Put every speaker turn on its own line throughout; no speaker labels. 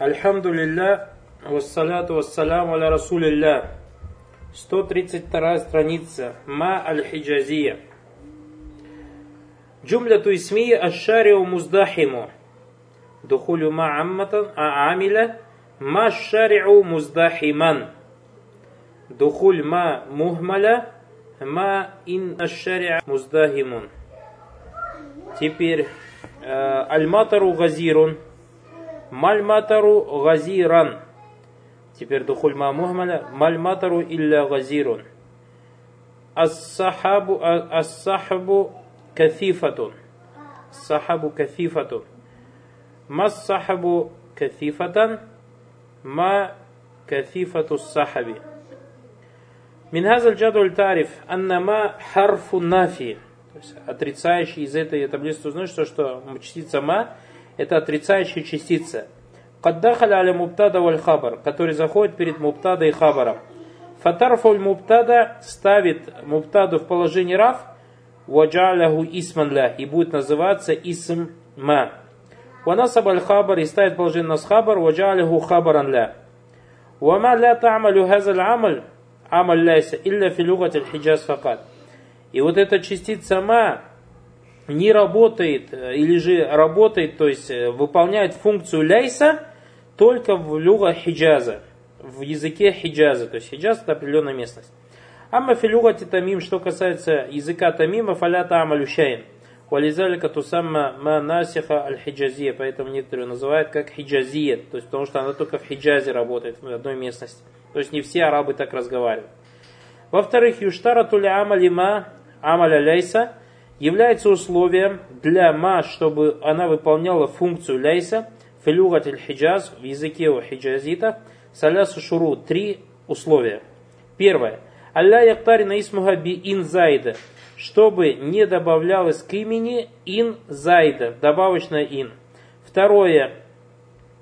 Альхамдулилля, вассаляту вассаляму аля расулилля. 132 страница. Ма аль-хиджазия. Джумляту исмия аш-шариу муздахиму. Духулю ма амматан а амиля ма шариу муздахиман. Духуль ма мухмаля ма ин аш-шариа муздахимун. Теперь аль-матару газирун. Мальматару газиран. Теперь духуль ма мухмаля. Мальматару илля газирун. Ас-сахабу ас-сахабу кафифатун. Сахабу кафифатун. Мас сахабу кафифатан. Ма кафифату сахаби. Мин хазаль джадуль тариф. Анна ма харфу нафи. Отрицающий из этой таблицы узнает, что, что частица ма это отрицающая частица. Каддахаля аля муптада валь хабар, который заходит перед муптада и хабаром. Фатарфуль муптада ставит муптаду в положение раф, ваджаляху исман ля, и будет называться исм ма. Ванасаб аль хабар и ставит положение нас хабар, ваджаляху хабаран ля. Вама ля та'малю хазаль амаль, амаль ляйса, илля фи лугат аль хиджаз факат. И вот эта частица ма, не работает э, или же работает, то есть э, выполняет функцию ляйса только в люга хиджаза, в языке хиджаза, то есть хиджаз это определенная местность. Амма филюга тамим, что касается языка тамима, фалята амалюшаин. Вализалика тусамма ма насиха аль хиджазия, поэтому некоторые называют как хиджазия, то есть потому что она только в хиджазе работает, в одной местности. То есть не все арабы так разговаривают. Во-вторых, юштара туля амалима амаля ляйса, является условием для ма, чтобы она выполняла функцию ляйса, филюгат хиджаз, в языке у хиджазита, салясу шуру, три условия. Первое. Алля яктари на исмуха би ин зайда, чтобы не добавлялось к имени ин зайда, добавочное ин. Второе.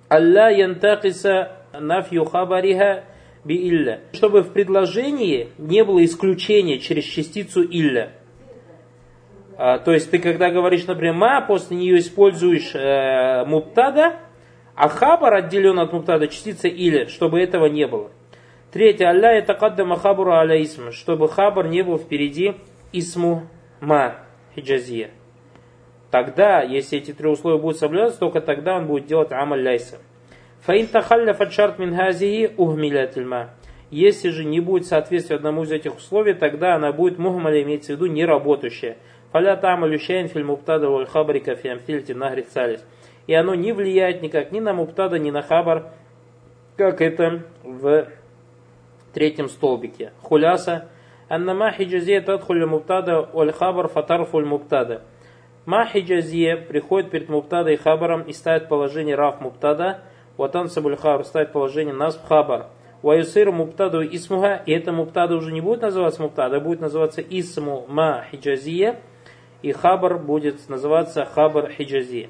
Алля янтакиса нафью хабариха би илля, чтобы в предложении не было исключения через частицу илля. А, то есть ты когда говоришь, например, ма, после нее используешь э, муптада, а хабар отделен от муптада частица или, чтобы этого не было. Третье, алля это каддама хабару аля исм, чтобы хабар не был впереди исму ма хиджазия. Тогда, если эти три условия будут соблюдаться, только тогда он будет делать амаль ляйса. Фаин тахалля фадшарт мин хазии ухмилятильма. Если же не будет соответствия одному из этих условий, тогда она будет мухмаля, имеется в виду неработающая. Фаля тамалю шейн фильм муптада валь хабарика фи амфильти нагри салис. И оно не влияет никак ни на муптада, ни на хабар, как это в третьем столбике. Хуляса. Анна хиджазия тадхуля муптада валь хабар фатарфуль муптада. Ма хиджазия приходит перед муптада и хабаром и ставит положение раф муптада. Ватан сабуль хабар ставит положение насб хабар. Ваюсиру муптаду исмуха, и это муптада уже не будет называться муптада, а будет называться исму ма хиджазия, и хабар будет называться хабар хиджази.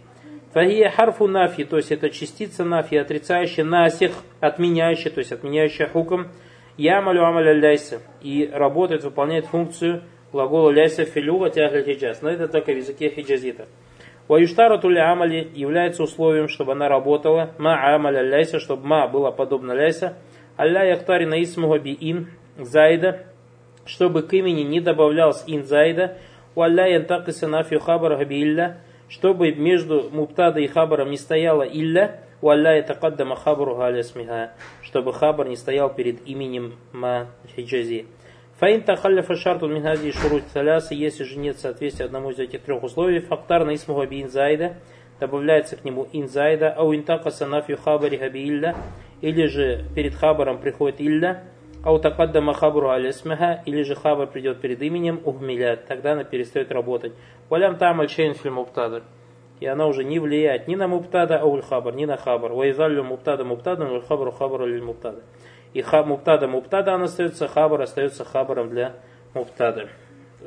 Фахия харфу нафи, то есть это частица нафи, отрицающая насих, отменяющая, то есть отменяющая хуком, ямалю амаля ляйса, и работает, выполняет функцию глагола ляйса филюга тяхля хиджаз. Но это только в языке хиджазита. Ваюштара туля амали является условием, чтобы она работала, ма амаля ляйса, чтобы ма было подобно ляйса, алля яхтари на исмуга би ин зайда, чтобы к имени не добавлялся ин зайда, Уалля янтакиса нафью хабара илля, чтобы между муптада и хабаром не стояло илля, уалля ятакаддама хабару галя смиха, чтобы хабар не стоял перед именем ма хиджази. Фаин тахалляфа шарту минхази шурут таляса, если же нет соответствия одному из этих трех условий, фактар на исму габи инзайда, добавляется к нему инзайда, а у интакаса нафью хабари габи илля, или же перед хабаром приходит илля, Аутакаддама хабру алисмаха, или же хабар придет перед именем ухмилят, тогда она перестает работать. Валям там альчейн фильм муптада. И она уже не влияет ни на муптада, а уль хабар, ни на хабар. Вайзалю муптада муптада, уль хабару хабару лиль муптада. И хаб муптада муптада, она остается, хабар остается хабаром для муптада.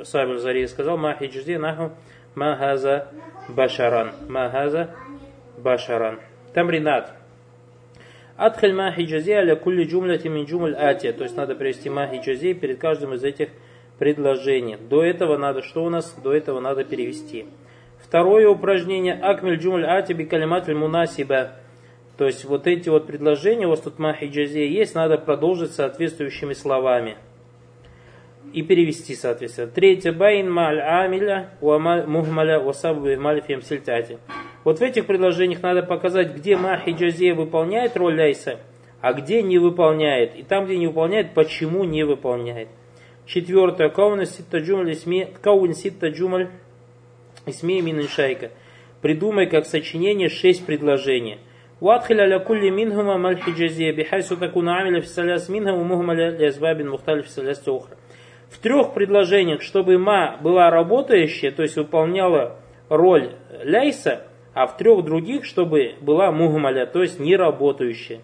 Сабель Зари сказал, ма хиджди наху ма хаза башаран. Ма хаза башаран. Тамринат. Адхаль ма хиджази аля кулли джумляти мин джумль атия. То есть надо привести ма хиджази перед каждым из этих предложений. До этого надо, что у нас? До этого надо перевести. Второе упражнение. Акмель джумль ати би калиматль мунасиба. То есть вот эти вот предложения, у вас тут ма хиджазия есть, надо продолжить соответствующими словами И перевести, соответственно. Третье. Байн маль амиля, мухмаля, васабу маль фем сильтати. Вот в этих предложениях надо показать, где ма хиджазия выполняет роль ляйса, а где не выполняет. И там, где не выполняет, почему не выполняет. Четвертое. Каун ситта джумаль исми, каун ситта джумаль исми мин шайка. Придумай как сочинение шесть предложений. وادخل على كل منهما ما الحجازية بحيث تكون عاملة في الثلاث منها ومهملة لأسباب مختلفة في ثلاثة أخرى. в трех предложениях, чтобы ма была работающая, то есть выполняла роль ляйса, а в трех других, чтобы была мухмаля, то есть не работающая.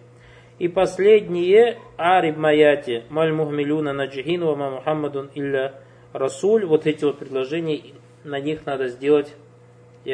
И последнее, ариб маяти, маль мухмилюна наджихин ва мухаммадун илля расуль. Вот эти вот предложения, на них надо сделать и